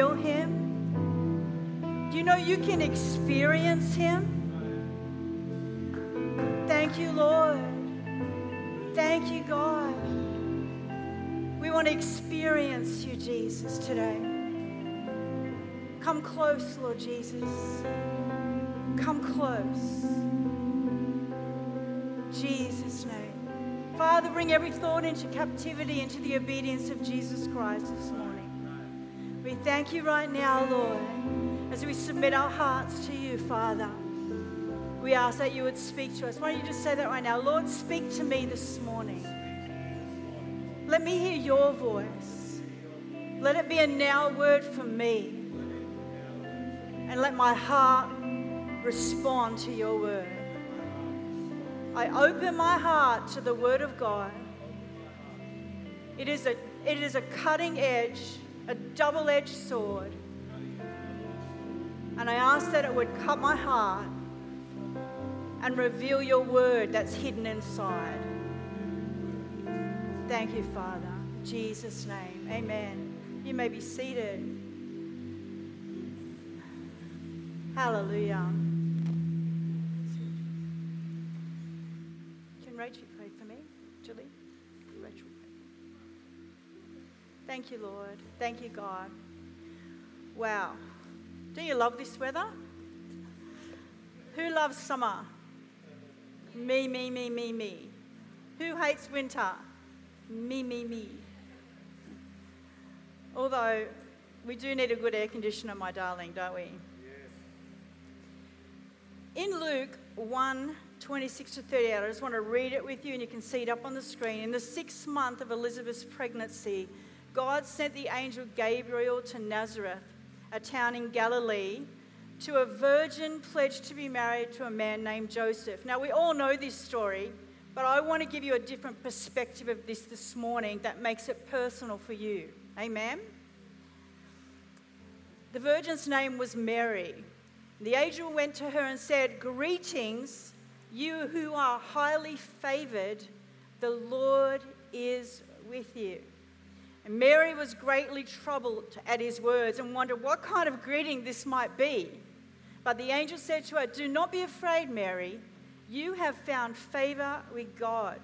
Feel Him. You know, you can experience Him. Thank you, Lord. Thank you, God. We want to experience you, Jesus, today. Come close, Lord Jesus. Come close. Jesus' name. Father, bring every thought into captivity into the obedience of Jesus Christ this morning. Thank you right now, Lord, as we submit our hearts to you, Father. We ask that you would speak to us. Why don't you just say that right now? Lord, speak to me this morning. Let me hear your voice. Let it be a now word for me. And let my heart respond to your word. I open my heart to the Word of God. It is a, it is a cutting edge, a double edged sword. And I ask that it would cut my heart and reveal your Word that's hidden inside. Thank you, Father. In Jesus' name. Amen. You may be seated. Hallelujah. Can Rachel Thank you, Lord. Thank you, God. Wow. Do you love this weather? Who loves summer? Me, me, me, me, me. Who hates winter? Me, me, me. Although we do need a good air conditioner, my darling, don't we? In Luke 1 26 to 38, I just want to read it with you and you can see it up on the screen. In the sixth month of Elizabeth's pregnancy, God sent the angel Gabriel to Nazareth, a town in Galilee, to a virgin pledged to be married to a man named Joseph. Now, we all know this story, but I want to give you a different perspective of this this morning that makes it personal for you. Amen? The virgin's name was Mary. The angel went to her and said, Greetings, you who are highly favored, the Lord is with you. And Mary was greatly troubled at his words and wondered what kind of greeting this might be. But the angel said to her, Do not be afraid, Mary. You have found favor with God.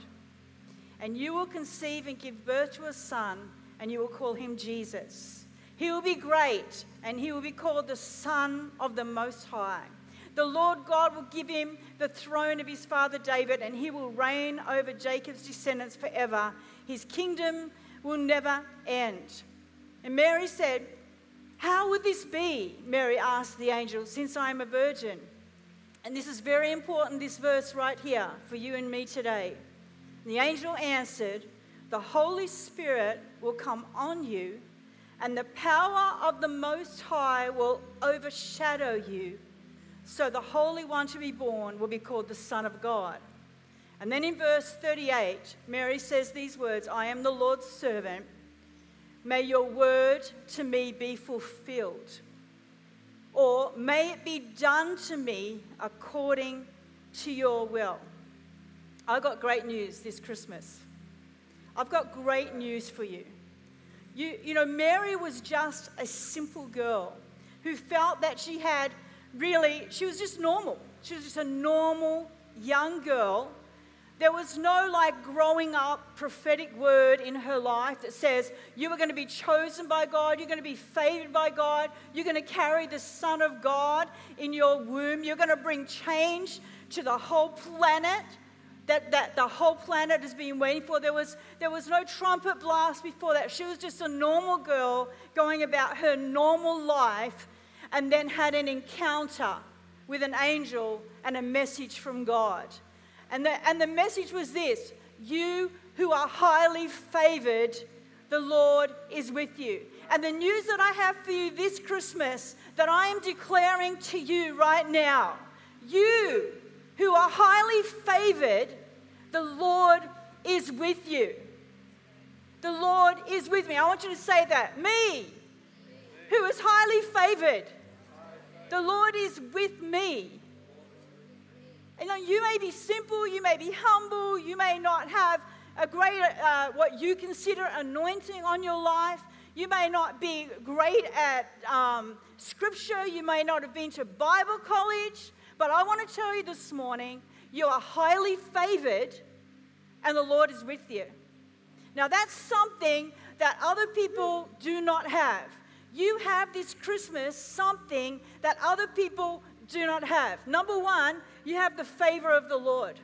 And you will conceive and give birth to a son, and you will call him Jesus. He will be great, and he will be called the Son of the Most High. The Lord God will give him the throne of his father David, and he will reign over Jacob's descendants forever. His kingdom will never end. And Mary said, How would this be? Mary asked the angel, since I am a virgin. And this is very important, this verse right here, for you and me today. The angel answered, The Holy Spirit will come on you, and the power of the Most High will overshadow you. So the Holy One to be born will be called the Son of God. And then in verse 38, Mary says these words I am the Lord's servant. May your word to me be fulfilled. Or may it be done to me according to your will. I've got great news this Christmas. I've got great news for you. You, you know, Mary was just a simple girl who felt that she had really, she was just normal. She was just a normal young girl. There was no like growing up prophetic word in her life that says you are going to be chosen by God, you're going to be favored by God, you're going to carry the Son of God in your womb, you're going to bring change to the whole planet that, that the whole planet has been waiting for. There was, there was no trumpet blast before that. She was just a normal girl going about her normal life and then had an encounter with an angel and a message from God. And the, and the message was this You who are highly favored, the Lord is with you. And the news that I have for you this Christmas that I am declaring to you right now you who are highly favored, the Lord is with you. The Lord is with me. I want you to say that. Me, who is highly favored, the Lord is with me. And you may be simple, you may be humble, you may not have a great, uh, what you consider anointing on your life. You may not be great at um, scripture, you may not have been to Bible college, but I want to tell you this morning you are highly favored and the Lord is with you. Now, that's something that other people do not have. You have this Christmas something that other people do not have. Number one, you have the favor of the Lord.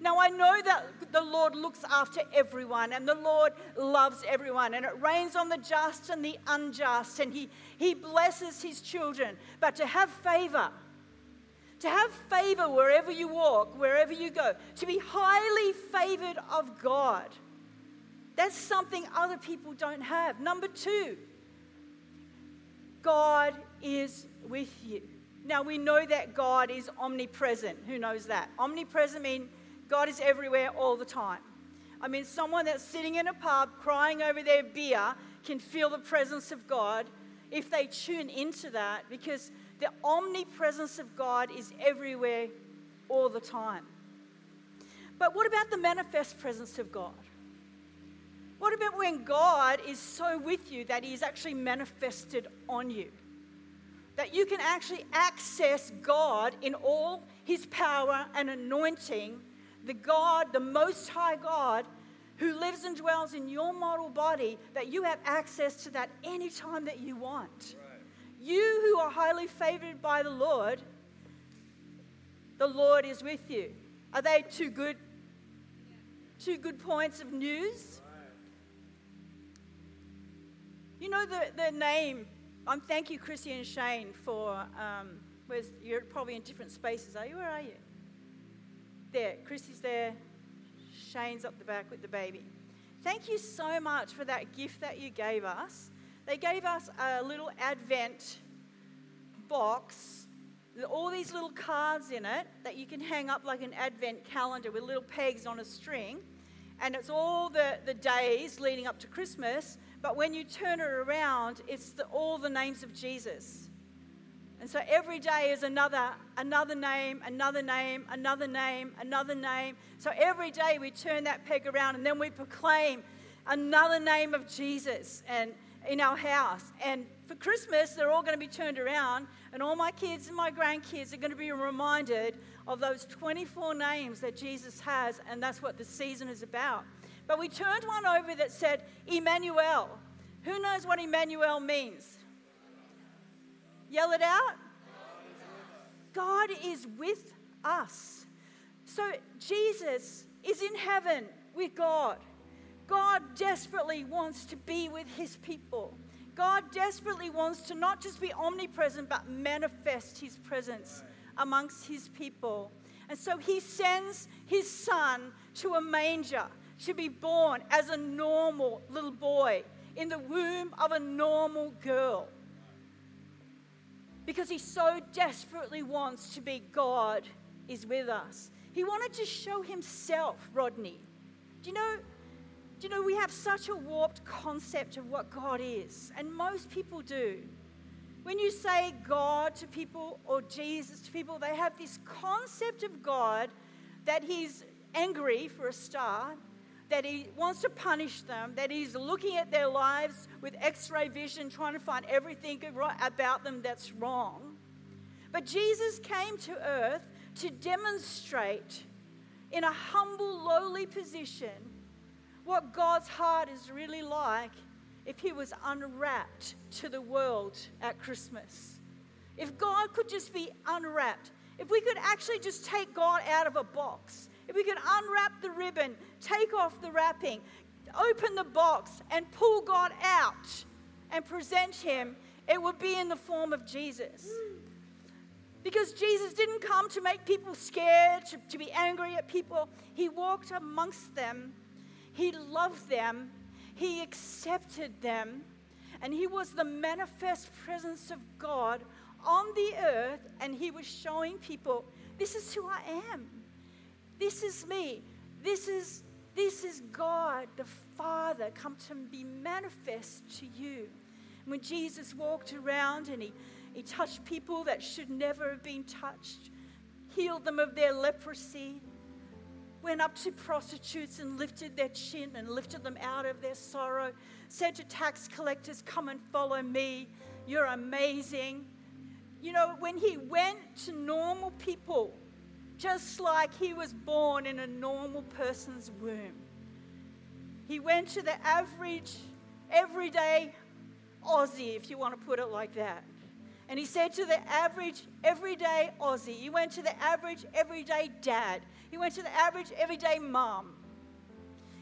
Now, I know that the Lord looks after everyone and the Lord loves everyone, and it rains on the just and the unjust, and He, he blesses His children. But to have favor, to have favor wherever you walk, wherever you go, to be highly favored of God, that's something other people don't have. Number two, God is with you. Now we know that God is omnipresent. Who knows that? Omnipresent means God is everywhere all the time. I mean, someone that's sitting in a pub crying over their beer can feel the presence of God if they tune into that because the omnipresence of God is everywhere all the time. But what about the manifest presence of God? What about when God is so with you that He is actually manifested on you? That you can actually access God in all His power and anointing the God, the Most High God, who lives and dwells in your mortal body, that you have access to that anytime that you want. Right. You who are highly favored by the Lord, the Lord is with you. Are they two good, two good points of news? You know the, the name. Um, thank you, Chrissy and Shane, for. Um, where's, you're probably in different spaces, are you? Where are you? there. Chrissy's there. Shane's up the back with the baby. Thank you so much for that gift that you gave us. They gave us a little Advent box, all these little cards in it that you can hang up like an Advent calendar with little pegs on a string. And it's all the, the days leading up to Christmas. But when you turn it around, it's the, all the names of Jesus. And so every day is another, another name, another name, another name, another name. So every day we turn that peg around and then we proclaim another name of Jesus and in our house. And for Christmas, they're all going to be turned around, and all my kids and my grandkids are going to be reminded of those 24 names that Jesus has, and that's what the season is about. But we turned one over that said Emmanuel. Who knows what Emmanuel means? Yell it out. God is with us. So Jesus is in heaven with God. God desperately wants to be with his people. God desperately wants to not just be omnipresent, but manifest his presence amongst his people. And so he sends his son to a manger to be born as a normal little boy in the womb of a normal girl because he so desperately wants to be God is with us. He wanted to show himself, Rodney. Do you know? Do you know we have such a warped concept of what God is, and most people do. When you say God to people or Jesus to people, they have this concept of God that He's angry for a start, that he wants to punish them, that he's looking at their lives with x ray vision, trying to find everything about them that's wrong. But Jesus came to earth to demonstrate in a humble, lowly position what God's heart is really like if he was unwrapped to the world at Christmas. If God could just be unwrapped, if we could actually just take God out of a box if we could unwrap the ribbon, take off the wrapping, open the box, and pull God out and present Him, it would be in the form of Jesus. Because Jesus didn't come to make people scared, to, to be angry at people. He walked amongst them, He loved them, He accepted them, and He was the manifest presence of God on the earth, and He was showing people this is who I am. This is me. This is, this is God, the Father, come to be manifest to you. When Jesus walked around and he he touched people that should never have been touched, healed them of their leprosy, went up to prostitutes and lifted their chin and lifted them out of their sorrow, said to tax collectors, Come and follow me. You're amazing. You know, when he went to normal people, just like he was born in a normal person's womb, he went to the average, everyday Aussie, if you want to put it like that. And he said to the average, everyday Aussie, he went to the average, everyday dad, he went to the average, everyday mom,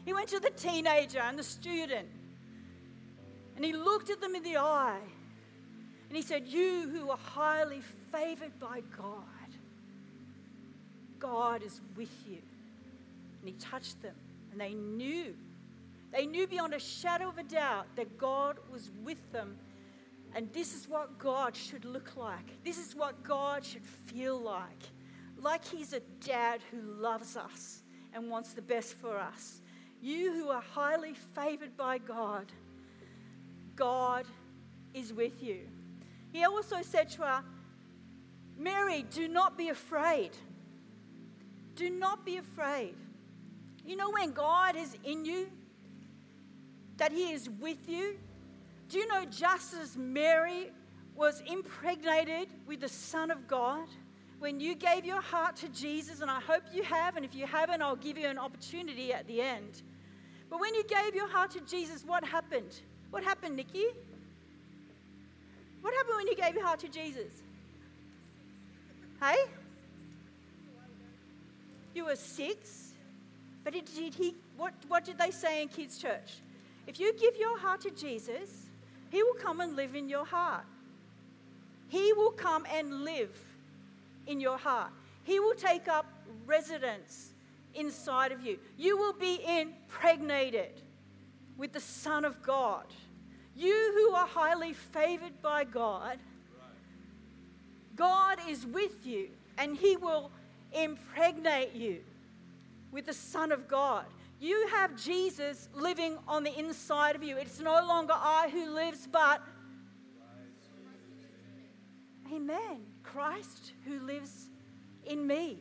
he went to the teenager and the student, and he looked at them in the eye, and he said, You who are highly favored by God, God is with you. And he touched them, and they knew. They knew beyond a shadow of a doubt that God was with them and this is what God should look like. This is what God should feel like. Like He's a dad who loves us and wants the best for us. You who are highly favored by God, God is with you. He also said to her, Mary, do not be afraid. Do not be afraid. You know, when God is in you, that He is with you, do you know just as Mary was impregnated with the Son of God? When you gave your heart to Jesus, and I hope you have, and if you haven't, I'll give you an opportunity at the end. But when you gave your heart to Jesus, what happened? What happened, Nikki? What happened when you gave your heart to Jesus? Hey? You were six, but did he, what, what did they say in kids' church? If you give your heart to Jesus, he will come and live in your heart. He will come and live in your heart. He will take up residence inside of you. You will be impregnated with the Son of God. You who are highly favored by God, God is with you and He will impregnate you with the Son of God. You have Jesus living on the inside of you. It's no longer I who lives, but Amen. Christ who lives in me.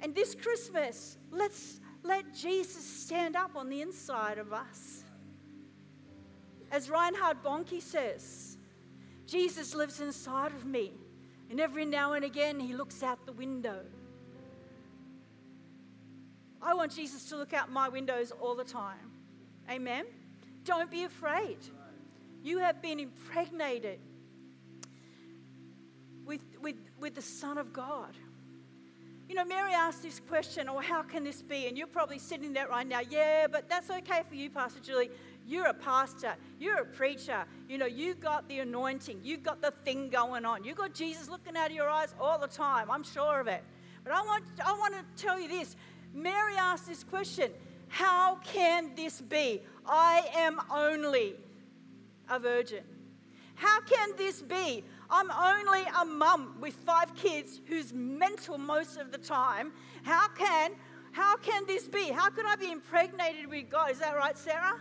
And this Christmas, let's let Jesus stand up on the inside of us. As Reinhard Bonnke says, Jesus lives inside of me. And every now and again, he looks out the window I want Jesus to look out my windows all the time. Amen. Don't be afraid. You have been impregnated with, with, with the Son of God. You know, Mary asked this question, or oh, how can this be? And you're probably sitting there right now, yeah, but that's okay for you, Pastor Julie. You're a pastor, you're a preacher. You know, you got the anointing, you got the thing going on. You got Jesus looking out of your eyes all the time. I'm sure of it. But I want, I want to tell you this Mary asked this question How can this be? I am only a virgin. How can this be? I'm only a mum with five kids who's mental most of the time. How can how can this be? How can I be impregnated with God? Is that right, Sarah?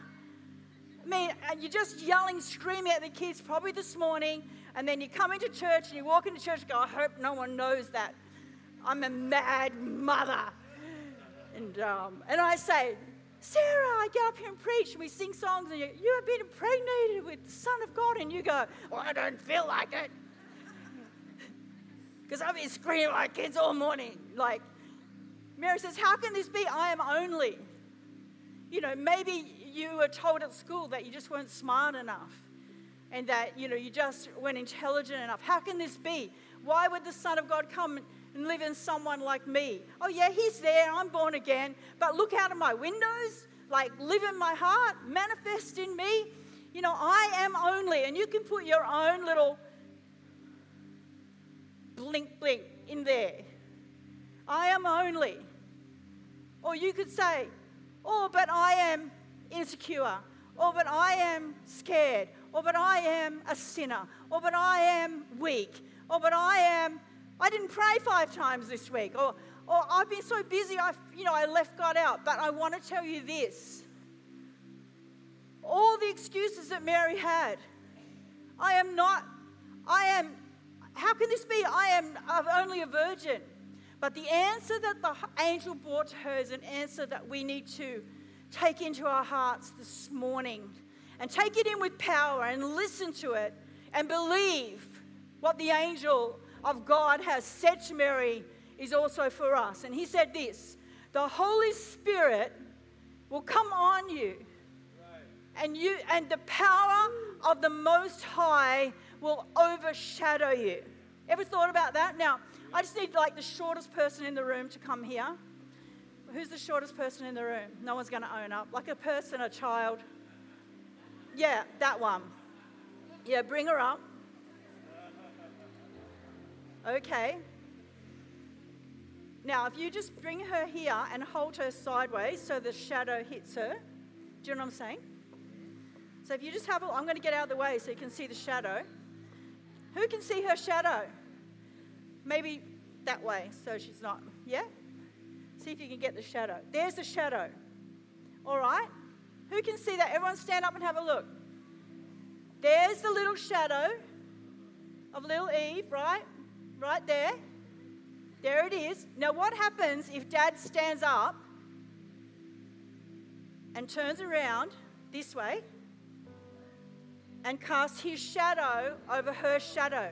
Mean, and you're just yelling, screaming at the kids probably this morning, and then you come into church and you walk into church and go, I hope no one knows that I'm a mad mother. And, um, and I say, Sarah, I get up here and preach, and we sing songs, and you, you have been impregnated with the Son of God, and you go, Well, I don't feel like it. Because I've been screaming my kids all morning. Like, Mary says, How can this be? I am only. You know, maybe you were told at school that you just weren't smart enough and that, you know, you just weren't intelligent enough. How can this be? Why would the Son of God come and live in someone like me. Oh, yeah, he's there, I'm born again, but look out of my windows, like live in my heart, manifest in me. You know, I am only, and you can put your own little blink, blink in there. I am only. Or you could say, oh, but I am insecure. Or but I am scared. Or but I am a sinner. Or but I am weak. Or but I am, I didn't pray five times this week. Or, or I've been so busy, I, you know, I left God out. But I want to tell you this. All the excuses that Mary had. I am not, I am, how can this be? I am only a virgin. But the answer that the angel brought to her is an answer that we need to take into our hearts this morning and take it in with power and listen to it and believe what the angel of God has said to Mary is also for us. And he said this the Holy Spirit will come on you. And you and the power of the most high will overshadow you. Ever thought about that? Now, I just need like the shortest person in the room to come here. Who's the shortest person in the room? No one's going to own up. Like a person, a child. Yeah, that one. Yeah, bring her up. Okay. Now, if you just bring her here and hold her sideways so the shadow hits her, do you know what I'm saying? So if you just have a, I'm going to get out of the way so you can see the shadow. Who can see her shadow? Maybe that way so she's not, yeah? See if you can get the shadow. There's the shadow. All right? Who can see that? Everyone stand up and have a look. There's the little shadow of little Eve, right? Right there. There it is. Now, what happens if dad stands up and turns around this way and casts his shadow over her shadow?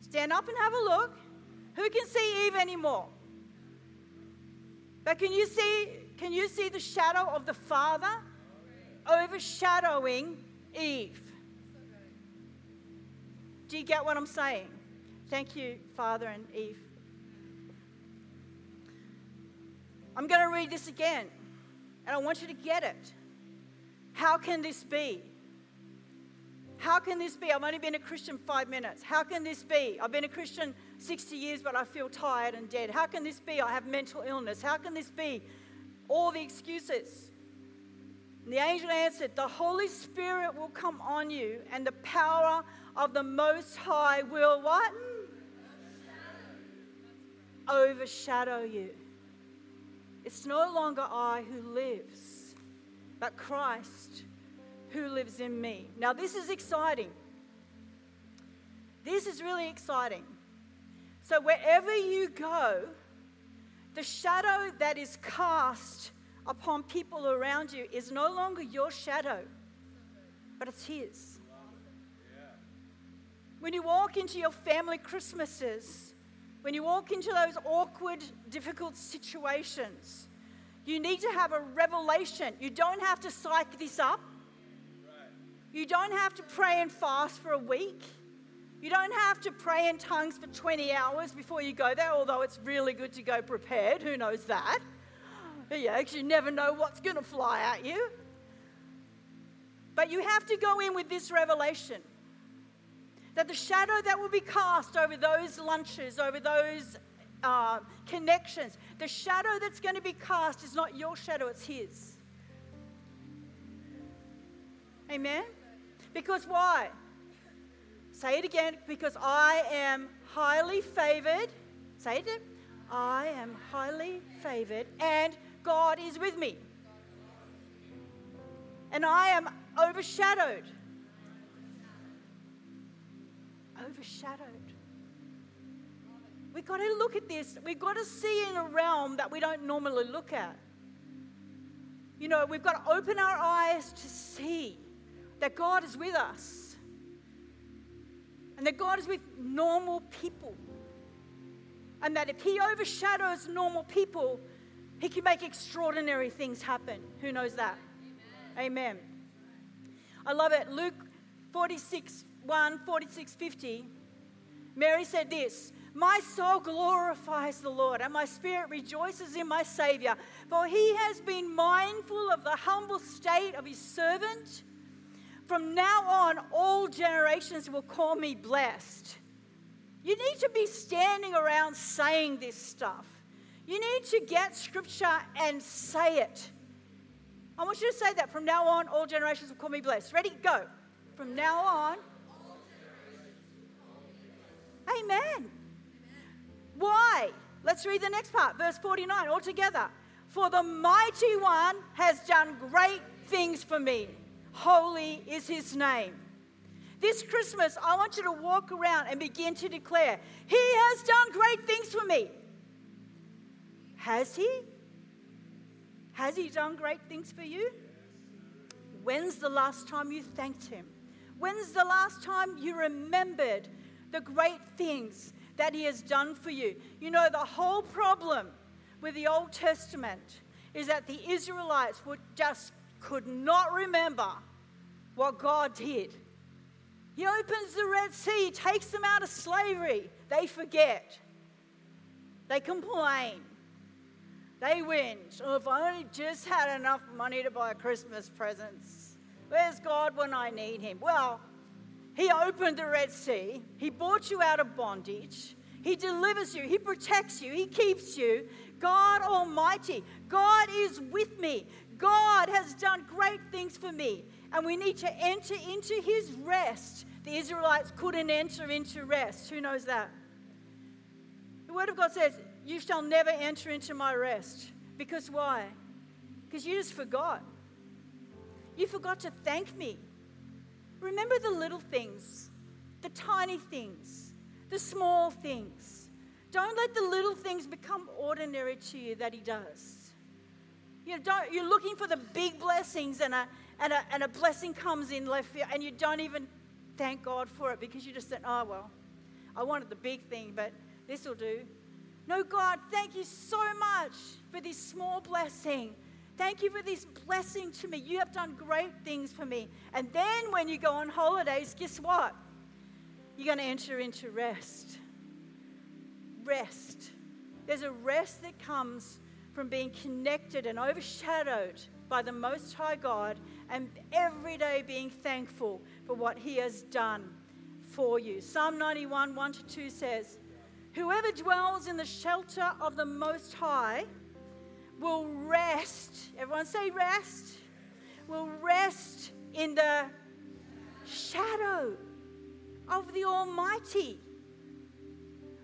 Stand up and have a look. Who can see Eve anymore? But can you see, can you see the shadow of the Father overshadowing Eve? Do you get what I'm saying? Thank you, Father and Eve. I'm going to read this again, and I want you to get it. How can this be? How can this be? I've only been a Christian five minutes. How can this be? I've been a Christian 60 years, but I feel tired and dead. How can this be? I have mental illness. How can this be? All the excuses. And the angel answered, The Holy Spirit will come on you, and the power of the Most High will what? Overshadow you. It's no longer I who lives, but Christ who lives in me. Now, this is exciting. This is really exciting. So, wherever you go, the shadow that is cast upon people around you is no longer your shadow, but it's His. When you walk into your family Christmases, when you walk into those awkward, difficult situations, you need to have a revelation. You don't have to psych this up. You don't have to pray and fast for a week. You don't have to pray in tongues for 20 hours before you go there, although it's really good to go prepared. Who knows that? Yeah, because you never know what's going to fly at you. But you have to go in with this revelation that the shadow that will be cast over those lunches, over those uh, connections, the shadow that's going to be cast is not your shadow, it's His. Amen? Because why? Say it again. Because I am highly favored. Say it. I am highly favored, and God is with me. And I am overshadowed. Overshadowed. We've got to look at this. We've got to see in a realm that we don't normally look at. You know, we've got to open our eyes to see that God is with us and that God is with normal people. And that if He overshadows normal people, He can make extraordinary things happen. Who knows that? Amen. Amen. I love it. Luke 46 1, 46 50. Mary said this My soul glorifies the Lord, and my spirit rejoices in my Savior, for He has been mindful of the humble state of His servant. From now on, all generations will call me blessed. You need to be standing around saying this stuff. You need to get scripture and say it. I want you to say that from now on, all generations will call me blessed. Ready? Go. From now on. Amen. Why? Let's read the next part, verse 49, all together. For the mighty one has done great things for me. Holy is his name. This Christmas, I want you to walk around and begin to declare, He has done great things for me. Has He? Has He done great things for you? When's the last time you thanked Him? When's the last time you remembered the great things that He has done for you? You know, the whole problem with the Old Testament is that the Israelites would just could not remember what God did. He opens the Red Sea, takes them out of slavery. They forget. They complain. They whinge. Oh, if I only just had enough money to buy Christmas presents. Where's God when I need Him? Well, He opened the Red Sea. He brought you out of bondage. He delivers you. He protects you. He keeps you. God Almighty. God is with me. God has done great things for me. And we need to enter into His rest. The Israelites couldn't enter into rest. Who knows that? The Word of God says, you shall never enter into my rest. Because why? Because you just forgot. You forgot to thank me. Remember the little things, the tiny things, the small things. Don't let the little things become ordinary to you that He does. You don't, you're looking for the big blessings, and a, and, a, and a blessing comes in left field, and you don't even thank God for it because you just said, oh, well, I wanted the big thing, but this will do. No, God, thank you so much for this small blessing. Thank you for this blessing to me. You have done great things for me. And then when you go on holidays, guess what? You're going to enter into rest. Rest. There's a rest that comes from being connected and overshadowed by the Most High God and every day being thankful for what He has done for you. Psalm 91 1 to 2 says, Whoever dwells in the shelter of the Most High will rest. Everyone say rest. Will rest in the shadow of the Almighty.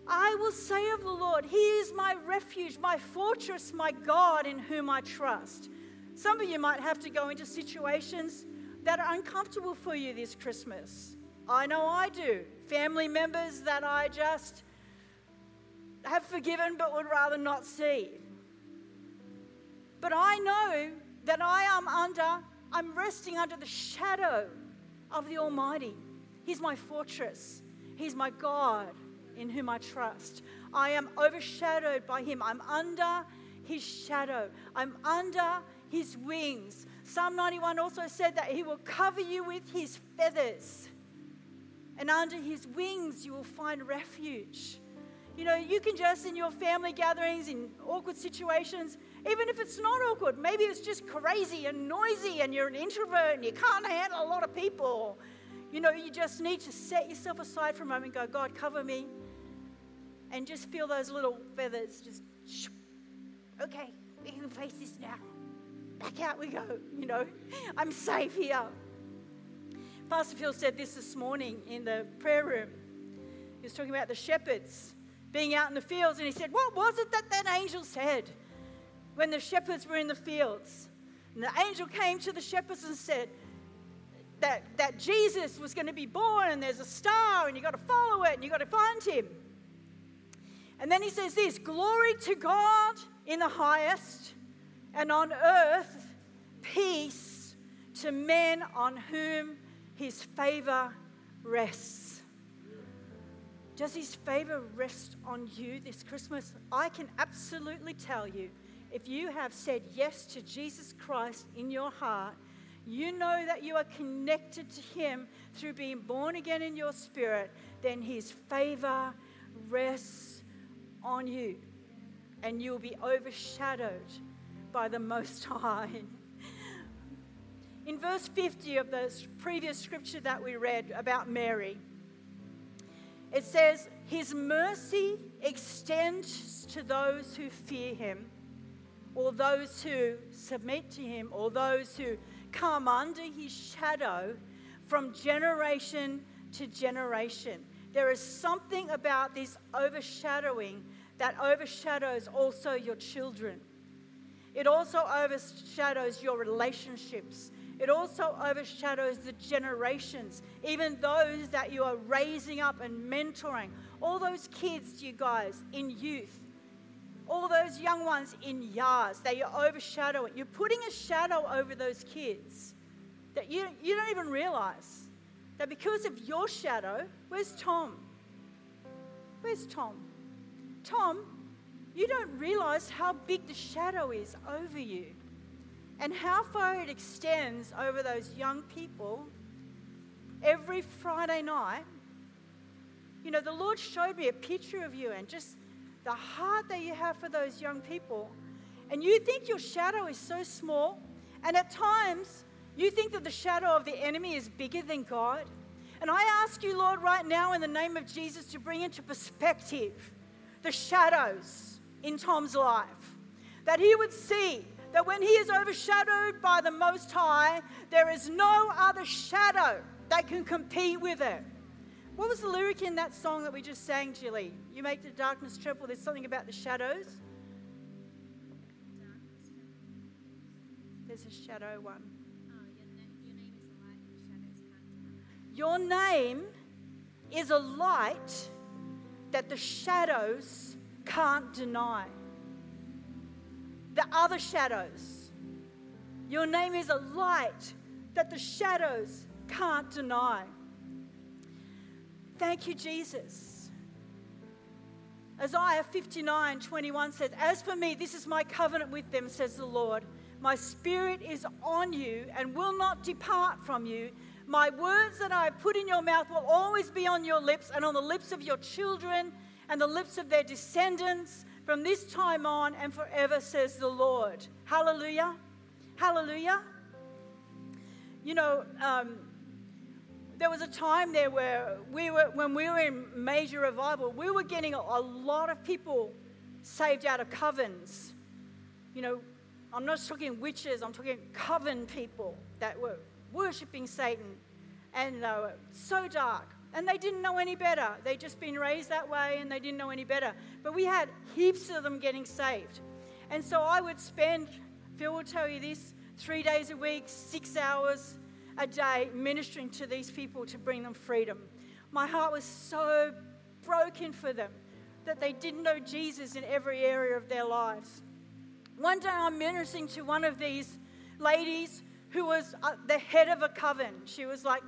I will say of the Lord, He is my refuge, my fortress, my God in whom I trust. Some of you might have to go into situations that are uncomfortable for you this Christmas. I know I do. Family members that I just have forgiven but would rather not see. But I know that I am under, I'm resting under the shadow of the Almighty. He's my fortress, He's my God in whom I trust. I am overshadowed by Him. I'm under His shadow, I'm under His wings. Psalm 91 also said that He will cover you with His feathers, and under His wings you will find refuge. You know, you can just in your family gatherings, in awkward situations, even if it's not awkward, maybe it's just crazy and noisy and you're an introvert and you can't handle a lot of people. You know, you just need to set yourself aside for a moment and go, God, cover me. And just feel those little feathers just, okay, we can face this now. Back out we go, you know, I'm safe here. Pastor Phil said this this morning in the prayer room. He was talking about the shepherds being out in the fields, and he said, What was it that that angel said when the shepherds were in the fields? And the angel came to the shepherds and said, that, that Jesus was going to be born, and there's a star, and you've got to follow it, and you've got to find him. And then he says this Glory to God in the highest, and on earth, peace to men on whom his favor rests. Does His favor rest on you this Christmas? I can absolutely tell you if you have said yes to Jesus Christ in your heart, you know that you are connected to Him through being born again in your spirit, then His favor rests on you and you'll be overshadowed by the Most High. In verse 50 of the previous scripture that we read about Mary, it says, His mercy extends to those who fear Him, or those who submit to Him, or those who come under His shadow from generation to generation. There is something about this overshadowing that overshadows also your children. It also overshadows your relationships. It also overshadows the generations, even those that you are raising up and mentoring. All those kids, you guys, in youth, all those young ones in yards that you're overshadowing. You're putting a shadow over those kids that you, you don't even realize that because of your shadow, where's Tom? Where's Tom? Tom, you don't realize how big the shadow is over you and how far it extends over those young people every Friday night. You know, the Lord showed me a picture of you and just the heart that you have for those young people. And you think your shadow is so small, and at times you think that the shadow of the enemy is bigger than God. And I ask you, Lord, right now in the name of Jesus to bring into perspective the shadows in Tom's life. That he would see that when he is overshadowed by the Most High, there is no other shadow that can compete with it. What was the lyric in that song that we just sang, Jilly? You make the darkness tremble. There's something about the shadows. There's a shadow one. Your name is a light that the shadows can't deny. The other shadows. Your name is a light that the shadows can't deny. Thank you, Jesus. Isaiah 59 21 says, As for me, this is my covenant with them, says the Lord. My spirit is on you and will not depart from you. My words that I have put in your mouth will always be on your lips and on the lips of your children and the lips of their descendants from this time on and forever, says the Lord. Hallelujah. Hallelujah. You know, um, there was a time there where we were, when we were in major revival, we were getting a, a lot of people saved out of covens. You know, I'm not talking witches, I'm talking coven people that were worshipping Satan. And they were so dark. And they didn't know any better. They'd just been raised that way and they didn't know any better. But we had heaps of them getting saved. And so I would spend, Phil will tell you this, three days a week, six hours a day ministering to these people to bring them freedom. My heart was so broken for them that they didn't know Jesus in every area of their lives. One day I'm ministering to one of these ladies who was uh, the head of a coven. She was like,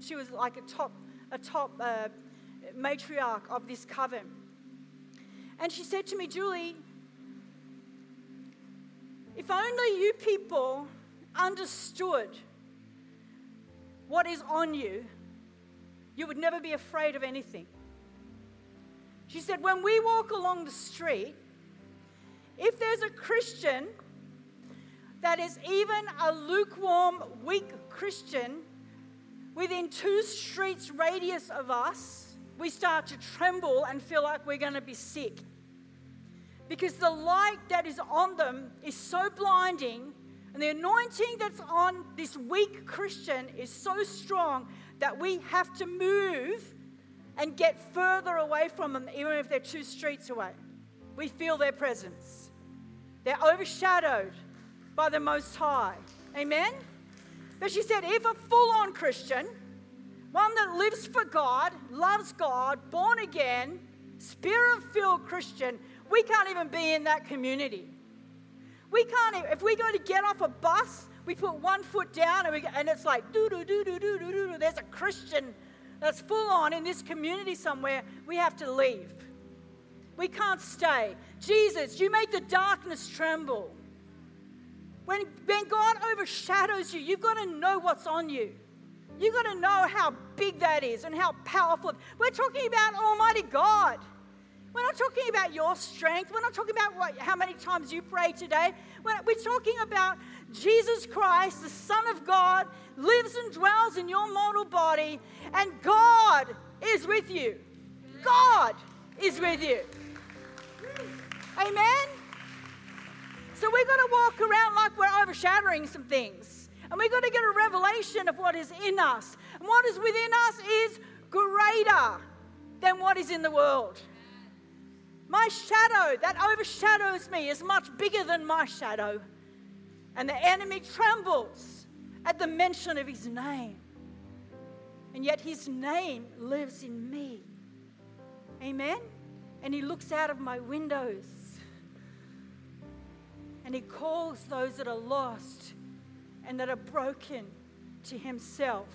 she was like a top, a top uh, matriarch of this coven. And she said to me, Julie, if only you people understood what is on you, you would never be afraid of anything. She said, when we walk along the street, if there's a Christian that is even a lukewarm, weak Christian within two streets radius of us, we start to tremble and feel like we're going to be sick. Because the light that is on them is so blinding, and the anointing that's on this weak Christian is so strong that we have to move and get further away from them, even if they're two streets away. We feel their presence. They're overshadowed by the Most High. Amen? But she said, if a full on Christian, one that lives for God, loves God, born again, spirit filled Christian, we can't even be in that community. We can't, if we go to get off a bus, we put one foot down and, we, and it's like, doo doo doo doo doo doo doo. There's a Christian that's full on in this community somewhere. We have to leave. We can't stay. Jesus, you make the darkness tremble. When, when God overshadows you, you've got to know what's on you. You've got to know how big that is and how powerful. We're talking about Almighty God. We're not talking about your strength. We're not talking about what, how many times you pray today. We're, we're talking about Jesus Christ, the Son of God, lives and dwells in your mortal body, and God is with you. God is with you. Amen? So we've got to walk around like we're overshadowing some things. And we've got to get a revelation of what is in us. And what is within us is greater than what is in the world. My shadow that overshadows me is much bigger than my shadow. And the enemy trembles at the mention of his name. And yet his name lives in me. Amen? And he looks out of my windows and he calls those that are lost and that are broken to himself.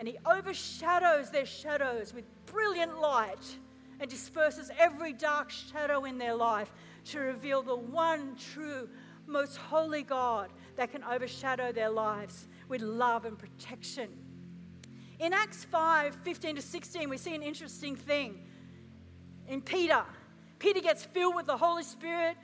And he overshadows their shadows with brilliant light and disperses every dark shadow in their life to reveal the one true, most holy God that can overshadow their lives with love and protection. In Acts 5 15 to 16, we see an interesting thing. In Peter, Peter gets filled with the Holy Spirit.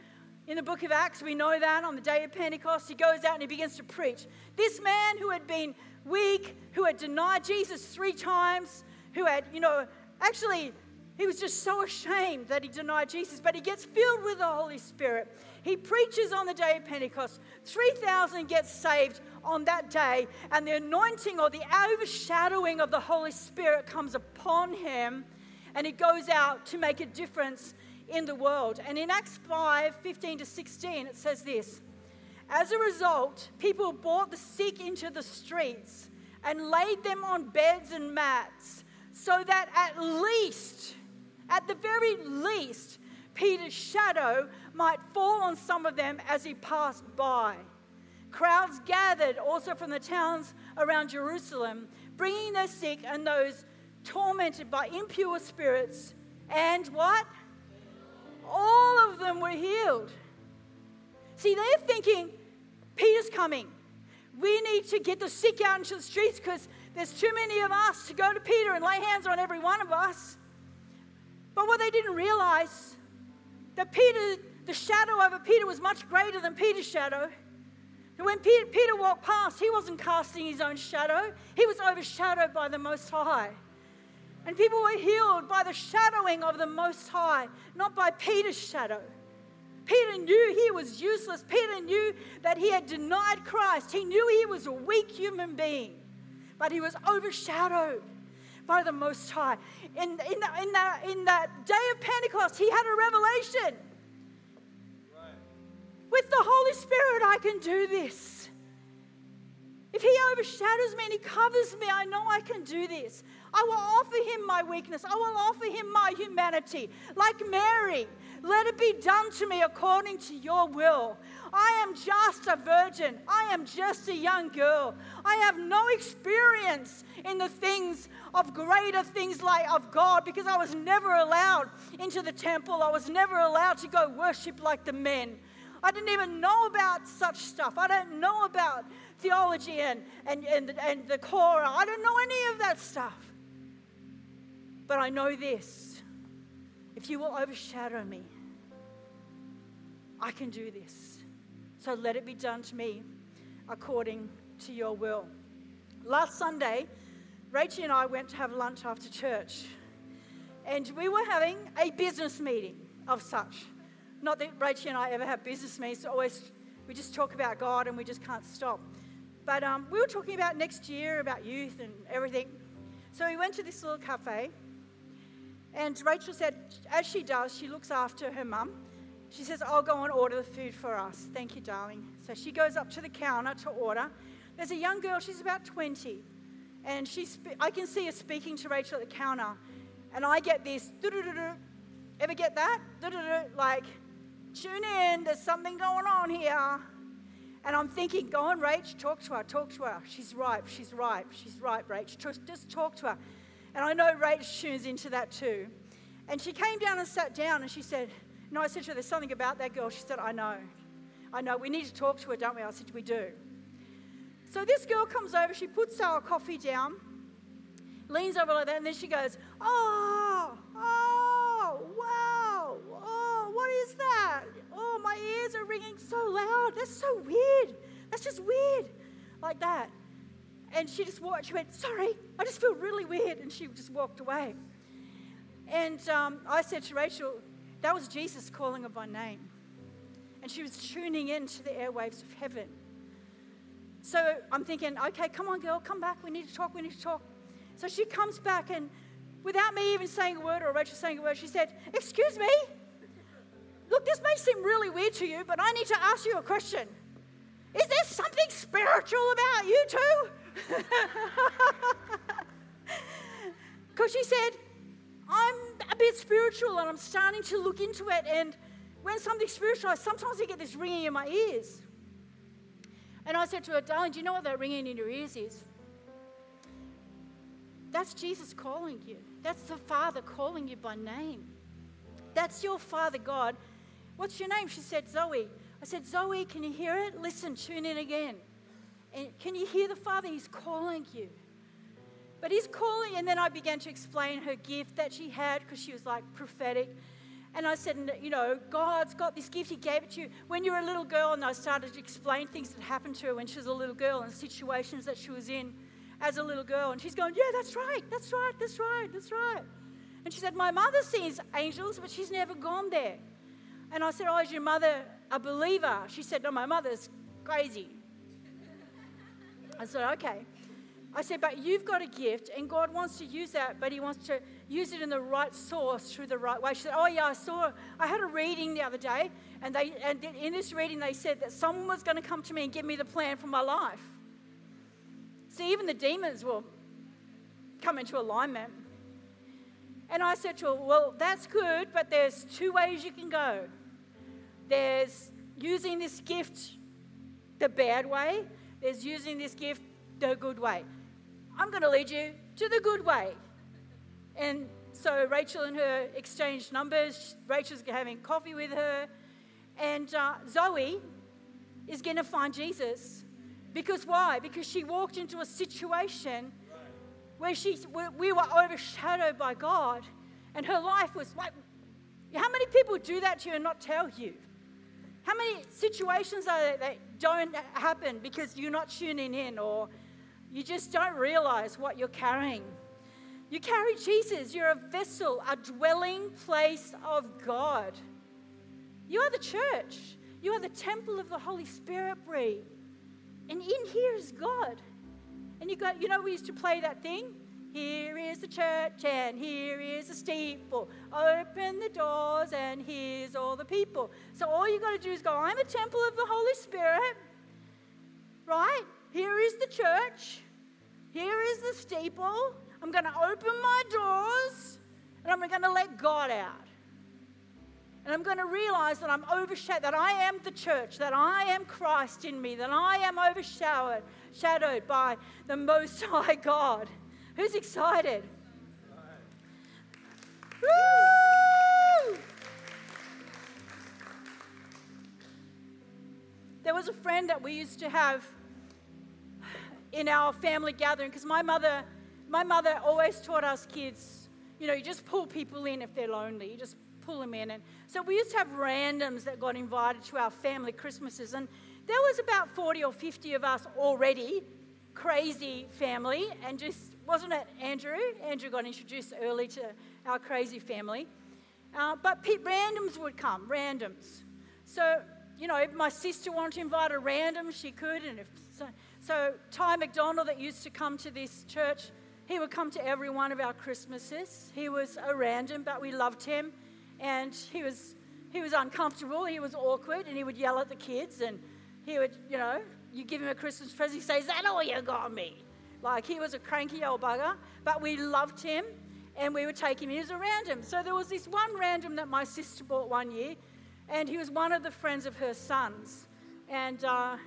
In the book of Acts, we know that on the day of Pentecost, he goes out and he begins to preach. This man who had been weak, who had denied Jesus three times, who had, you know, actually he was just so ashamed that he denied Jesus, but he gets filled with the Holy Spirit. He preaches on the day of Pentecost. 3,000 get saved on that day, and the anointing or the overshadowing of the Holy Spirit comes upon him, and he goes out to make a difference in the world. And in Acts 5 15 to 16, it says this As a result, people brought the sick into the streets and laid them on beds and mats so that at least at the very least, Peter's shadow might fall on some of them as he passed by. Crowds gathered also from the towns around Jerusalem, bringing their sick and those tormented by impure spirits, and what? All of them were healed. See, they're thinking, Peter's coming. We need to get the sick out into the streets because there's too many of us to go to Peter and lay hands on every one of us. But what they didn't realize that Peter, the shadow over Peter was much greater than Peter's shadow. And when Peter, Peter walked past, he wasn't casting his own shadow, he was overshadowed by the Most High. And people were healed by the shadowing of the Most High, not by Peter's shadow. Peter knew he was useless. Peter knew that he had denied Christ. He knew he was a weak human being, but he was overshadowed by the Most High. In, in, the, in, the, in the day of Pentecost, he had a revelation. Right. With the Holy Spirit, I can do this. If he overshadows me and he covers me, I know I can do this. I will offer him my weakness. I will offer him my humanity. Like Mary, let it be done to me according to your will. I am just a virgin. I am just a young girl. I have no experience in the things of greater things like of God because I was never allowed into the temple. I was never allowed to go worship like the men. I didn't even know about such stuff. I don't know about theology and, and, and, and the Torah. I don't know any of that stuff. But I know this if you will overshadow me, I can do this. So let it be done to me according to your will. Last Sunday, Rachel and I went to have lunch after church, and we were having a business meeting of such. Not that Rachel and I ever have business meetings, always we just talk about God and we just can't stop. But um, we were talking about next year, about youth and everything. So we went to this little cafe, and Rachel said, as she does, she looks after her mum. She says, I'll go and order the food for us. Thank you, darling. So she goes up to the counter to order. There's a young girl, she's about 20, and she's, I can see her speaking to Rachel at the counter, and I get this, ever get that? Like, tune in, there's something going on here. And I'm thinking, go on, Rach, talk to her, talk to her. She's ripe, she's ripe, she's ripe, Rach. Just, just talk to her. And I know Rach tunes into that too. And she came down and sat down and she said, No, I said to her, There's something about that girl. She said, I know. I know. We need to talk to her, don't we? I said, We do. So this girl comes over, she puts our coffee down, leans over like that, and then she goes, Oh, oh, wow, oh, what is that? Oh, my ears are ringing so loud. That's so weird. That's just weird. Like that. And she just walked, she went, Sorry, I just feel really weird. And she just walked away. And um, I said to Rachel, that was Jesus calling her by name. And she was tuning into the airwaves of heaven. So I'm thinking, okay, come on, girl, come back. We need to talk. We need to talk. So she comes back, and without me even saying a word or Rachel saying a word, she said, Excuse me. Look, this may seem really weird to you, but I need to ask you a question. Is there something spiritual about you too? Because she said, I'm a bit spiritual and I'm starting to look into it. And when something's spiritual, sometimes I get this ringing in my ears. And I said to her, darling, do you know what that ringing in your ears is? That's Jesus calling you. That's the Father calling you by name. That's your Father God. What's your name? She said, Zoe. I said, Zoe, can you hear it? Listen, tune in again. And can you hear the Father? He's calling you. But he's calling, and then I began to explain her gift that she had because she was like prophetic. And I said, you know, God's got this gift, He gave it to you when you were a little girl. And I started to explain things that happened to her when she was a little girl and situations that she was in as a little girl. And she's going, yeah, that's right, that's right, that's right, that's right. And she said, my mother sees angels, but she's never gone there. And I said, oh, is your mother a believer? She said, no, my mother's crazy. I said, okay. I said, but you've got a gift, and God wants to use that, but He wants to use it in the right source through the right way. She said, Oh, yeah, I saw, I had a reading the other day, and, they, and in this reading, they said that someone was going to come to me and give me the plan for my life. See, even the demons will come into alignment. And I said to her, Well, that's good, but there's two ways you can go. There's using this gift the bad way, there's using this gift the good way. I'm going to lead you to the good way. And so Rachel and her exchanged numbers. Rachel's having coffee with her. And uh, Zoe is going to find Jesus. Because why? Because she walked into a situation where she, we were overshadowed by God. And her life was like, how many people do that to you and not tell you? How many situations are there that don't happen because you're not tuning in or you just don't realize what you're carrying? You carry Jesus. You're a vessel, a dwelling place of God. You are the church. You are the temple of the Holy Spirit, Brie. And in here is God. And you got, you know, we used to play that thing. Here is the church, and here is the steeple. Open the doors, and here's all the people. So all you got to do is go, I'm a temple of the Holy Spirit. Right? Here is the church. Here is the steeple. I'm going to open my doors and I'm going to let God out. And I'm going to realize that I'm overshadowed, that I am the church, that I am Christ in me, that I am overshadowed shadowed by the Most High God. Who's excited? Woo! There was a friend that we used to have in our family gathering because my mother my mother always taught us kids, you know, you just pull people in if they're lonely. You just pull them in. And so we used to have randoms that got invited to our family Christmases. And there was about 40 or 50 of us already, crazy family. And just, wasn't it Andrew? Andrew got introduced early to our crazy family. Uh, but pe- randoms would come, randoms. So, you know, if my sister wanted to invite a random, she could. And if so, so Ty McDonald that used to come to this church, he would come to every one of our Christmases. He was a random, but we loved him. And he was, he was uncomfortable, he was awkward, and he would yell at the kids. And he would, you know, you give him a Christmas present, he say, Is that all you got me? Like he was a cranky old bugger, but we loved him and we would take him. He was a random. So there was this one random that my sister bought one year, and he was one of the friends of her sons. And uh,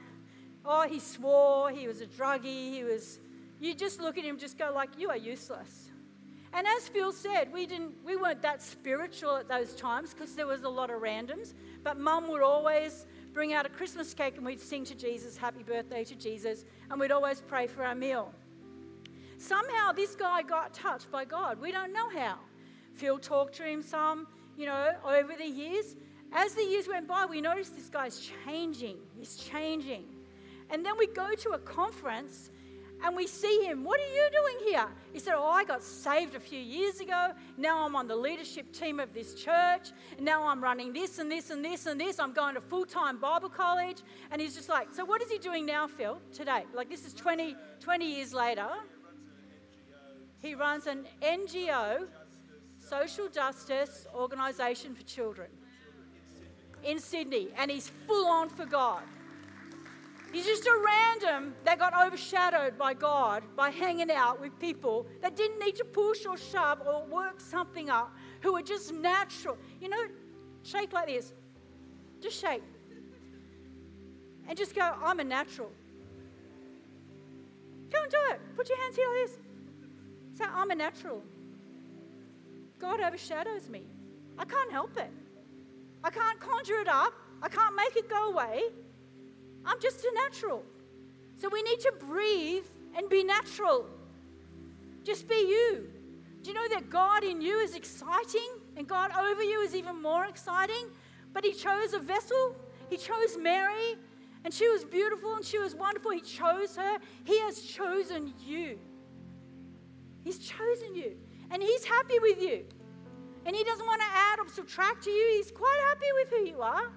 oh, he swore, he was a druggie, he was you just look at him, just go like, you are useless. And as Phil said, we didn't, we weren't that spiritual at those times because there was a lot of randoms. But Mum would always bring out a Christmas cake and we'd sing to Jesus, "Happy Birthday to Jesus," and we'd always pray for our meal. Somehow this guy got touched by God. We don't know how. Phil talked to him some, you know, over the years. As the years went by, we noticed this guy's changing. He's changing. And then we go to a conference and we see him. What are you doing here? He said, Oh, I got saved a few years ago. Now I'm on the leadership team of this church. Now I'm running this and this and this and this. I'm going to full time Bible college. And he's just like, So what is he doing now, Phil, today? Like, this is 20, 20 years later. He runs an NGO, social justice organisation for children in Sydney. And he's full on for God. He's just a random that got overshadowed by God by hanging out with people that didn't need to push or shove or work something up, who were just natural. You know, shake like this. Just shake. And just go, I'm a natural. Go and do it. Put your hands here like this. Say, I'm a natural. God overshadows me. I can't help it. I can't conjure it up. I can't make it go away. I'm just a natural. So we need to breathe and be natural. Just be you. Do you know that God in you is exciting and God over you is even more exciting? But He chose a vessel, He chose Mary, and she was beautiful and she was wonderful. He chose her. He has chosen you. He's chosen you. And He's happy with you. And He doesn't want to add or subtract to you. He's quite happy with who you are.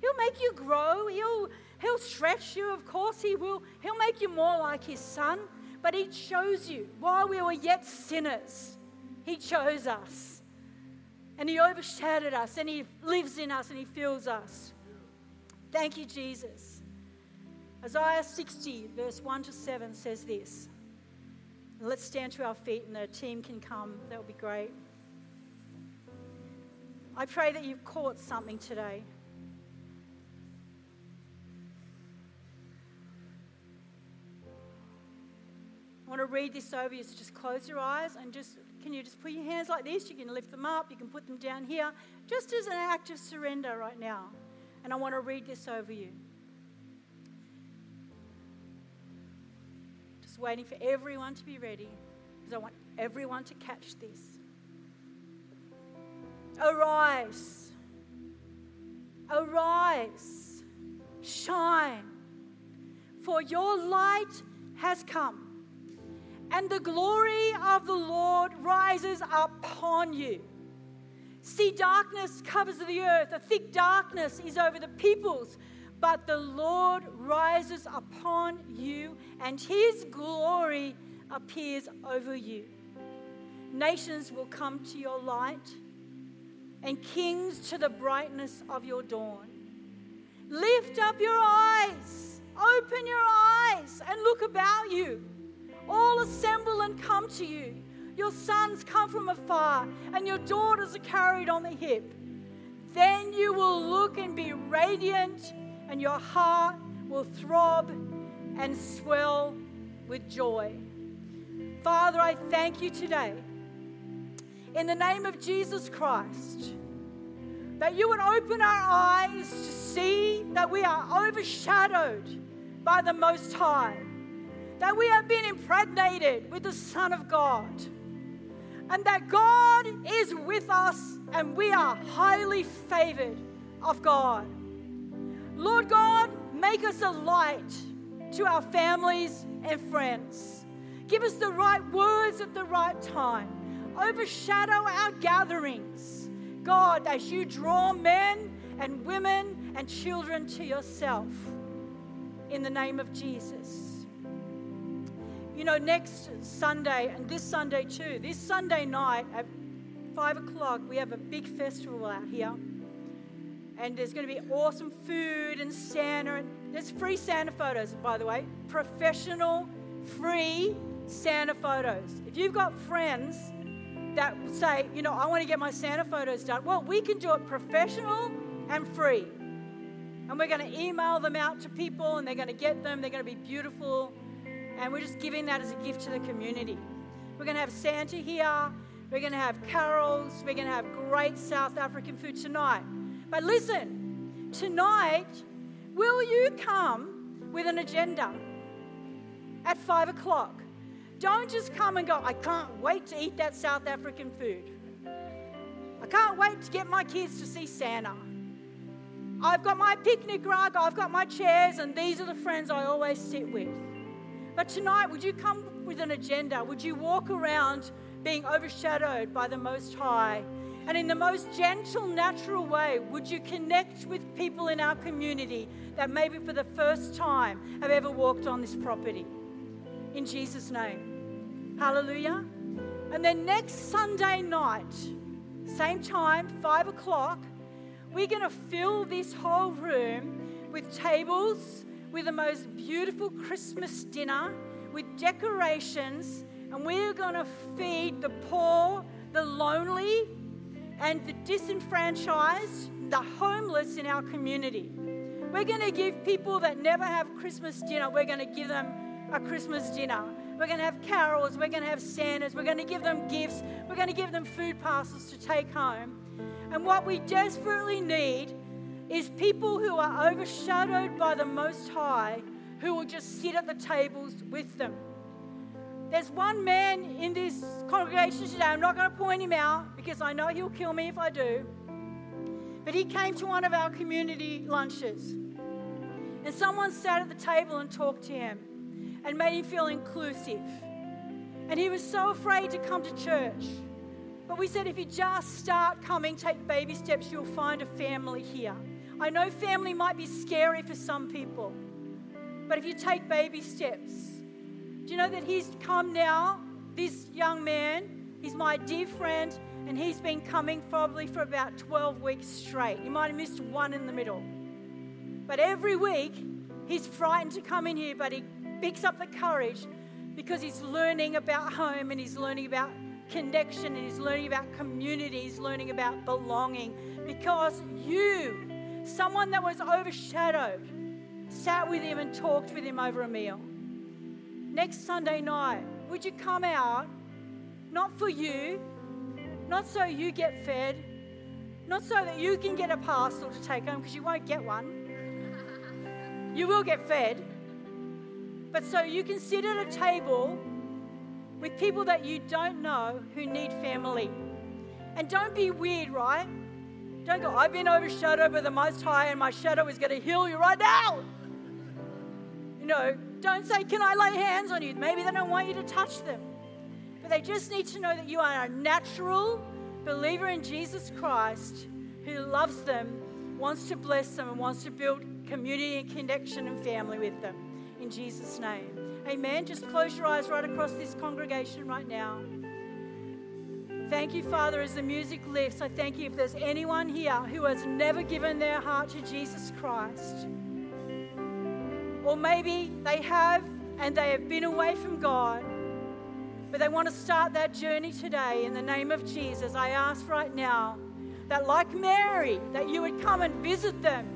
He'll make you grow. He'll, he'll stretch you, of course, He will. He'll make you more like His Son. But He chose you while we were yet sinners. He chose us. And He overshadowed us, and He lives in us, and He fills us. Thank you, Jesus. Isaiah 60, verse 1 to 7 says this. Let's stand to our feet, and the team can come. That would be great. I pray that you've caught something today. I want to read this over you, so just close your eyes and just can you just put your hands like this? You can lift them up, you can put them down here, just as an act of surrender right now. And I want to read this over you. Waiting for everyone to be ready because I want everyone to catch this. Arise, arise, shine, for your light has come and the glory of the Lord rises upon you. See, darkness covers the earth, a thick darkness is over the peoples, but the Lord rises upon you, and his glory appears over you. Nations will come to your light, and kings to the brightness of your dawn. Lift up your eyes, open your eyes, and look about you all assemble and come to you. Your sons come from afar, and your daughters are carried on the hip. Then you will look and be radiant, and your heart will throb and swell with joy. Father, I thank you today in the name of Jesus Christ that you would open our eyes to see that we are overshadowed by the Most High that we have been impregnated with the Son of God, and that God is with us and we are highly favored of God. Lord God, make us a light to our families and friends. Give us the right words at the right time. Overshadow our gatherings. God, as you draw men and women and children to yourself. In the name of Jesus. You know, next Sunday and this Sunday too, this Sunday night at five o'clock, we have a big festival out here. And there's going to be awesome food and Santa. And there's free Santa photos, by the way. Professional, free Santa photos. If you've got friends that say, you know, I want to get my Santa photos done, well, we can do it professional and free. And we're going to email them out to people and they're going to get them. They're going to be beautiful and we're just giving that as a gift to the community. We're going to have Santa here. We're going to have carols. We're going to have great South African food tonight. But listen, tonight, will you come with an agenda at five o'clock? Don't just come and go, I can't wait to eat that South African food. I can't wait to get my kids to see Santa. I've got my picnic rug, I've got my chairs, and these are the friends I always sit with. But tonight, would you come with an agenda? Would you walk around being overshadowed by the Most High? And in the most gentle, natural way, would you connect with people in our community that maybe for the first time have ever walked on this property? In Jesus' name. Hallelujah. And then next Sunday night, same time, five o'clock, we're going to fill this whole room with tables, with the most beautiful Christmas dinner, with decorations, and we're going to feed the poor, the lonely, and the disenfranchised, the homeless in our community. We're going to give people that never have Christmas dinner, we're going to give them a Christmas dinner. We're going to have carols, we're going to have Santas, we're going to give them gifts, we're going to give them food parcels to take home. And what we desperately need is people who are overshadowed by the Most High who will just sit at the tables with them. There's one man in this congregation today, I'm not going to point him out because I know he'll kill me if I do. But he came to one of our community lunches. And someone sat at the table and talked to him and made him feel inclusive. And he was so afraid to come to church. But we said, if you just start coming, take baby steps, you'll find a family here. I know family might be scary for some people, but if you take baby steps, do you know that he's come now? This young man, he's my dear friend, and he's been coming probably for about 12 weeks straight. You might have missed one in the middle. But every week, he's frightened to come in here, but he picks up the courage because he's learning about home and he's learning about connection and he's learning about community, he's learning about belonging because you, someone that was overshadowed, sat with him and talked with him over a meal. Next Sunday night, would you come out, not for you, not so you get fed, not so that you can get a parcel to take home because you won't get one. You will get fed but so you can sit at a table with people that you don't know who need family. And don't be weird, right? Don't go, I've been overshadowed by the Most High and my shadow is going to heal you right now. You know, don't say, Can I lay hands on you? Maybe they don't want you to touch them. But they just need to know that you are a natural believer in Jesus Christ who loves them, wants to bless them, and wants to build community and connection and family with them in Jesus' name. Amen. Just close your eyes right across this congregation right now. Thank you, Father, as the music lifts. I thank you if there's anyone here who has never given their heart to Jesus Christ. Or maybe they have and they have been away from God, but they want to start that journey today in the name of Jesus. I ask right now that, like Mary, that you would come and visit them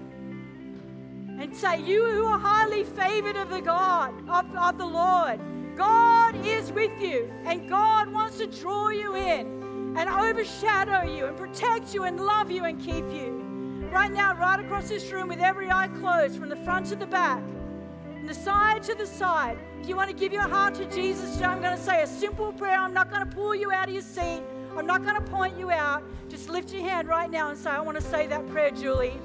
and say, You who are highly favored of the God, of, of the Lord, God is with you, and God wants to draw you in and overshadow you and protect you and love you and keep you. Right now, right across this room with every eye closed, from the front to the back, the side to the side. If you want to give your heart to Jesus I'm going to say a simple prayer. I'm not going to pull you out of your seat. I'm not going to point you out. Just lift your hand right now and say, I want to say that prayer, Julie.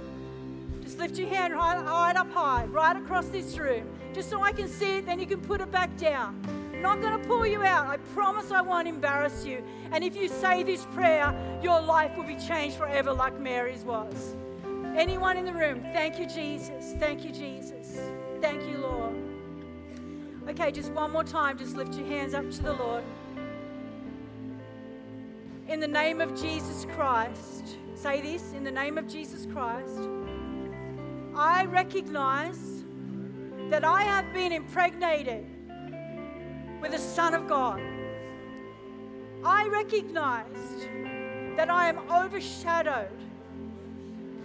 Just lift your hand right, right up high, right across this room, just so I can see it, then you can put it back down. I'm not going to pull you out. I promise I won't embarrass you. And if you say this prayer, your life will be changed forever like Mary's was. Anyone in the room, thank you, Jesus. Thank you, Jesus. Thank you, Lord. Okay, just one more time, just lift your hands up to the Lord. In the name of Jesus Christ, say this in the name of Jesus Christ. I recognize that I have been impregnated with the Son of God. I recognize that I am overshadowed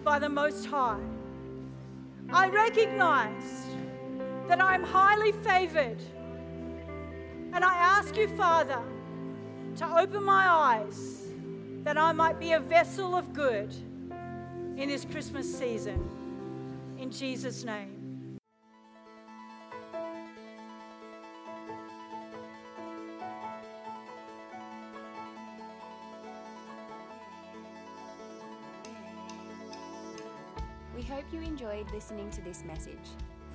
by the Most High. I recognize that I am highly favored. And I ask you, Father, to open my eyes that I might be a vessel of good in this Christmas season in Jesus' name. We hope you enjoyed listening to this message.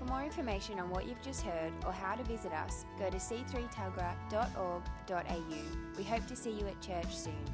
For more information on what you've just heard or how to visit us, go to c3tuggerah.org.au. We hope to see you at church soon.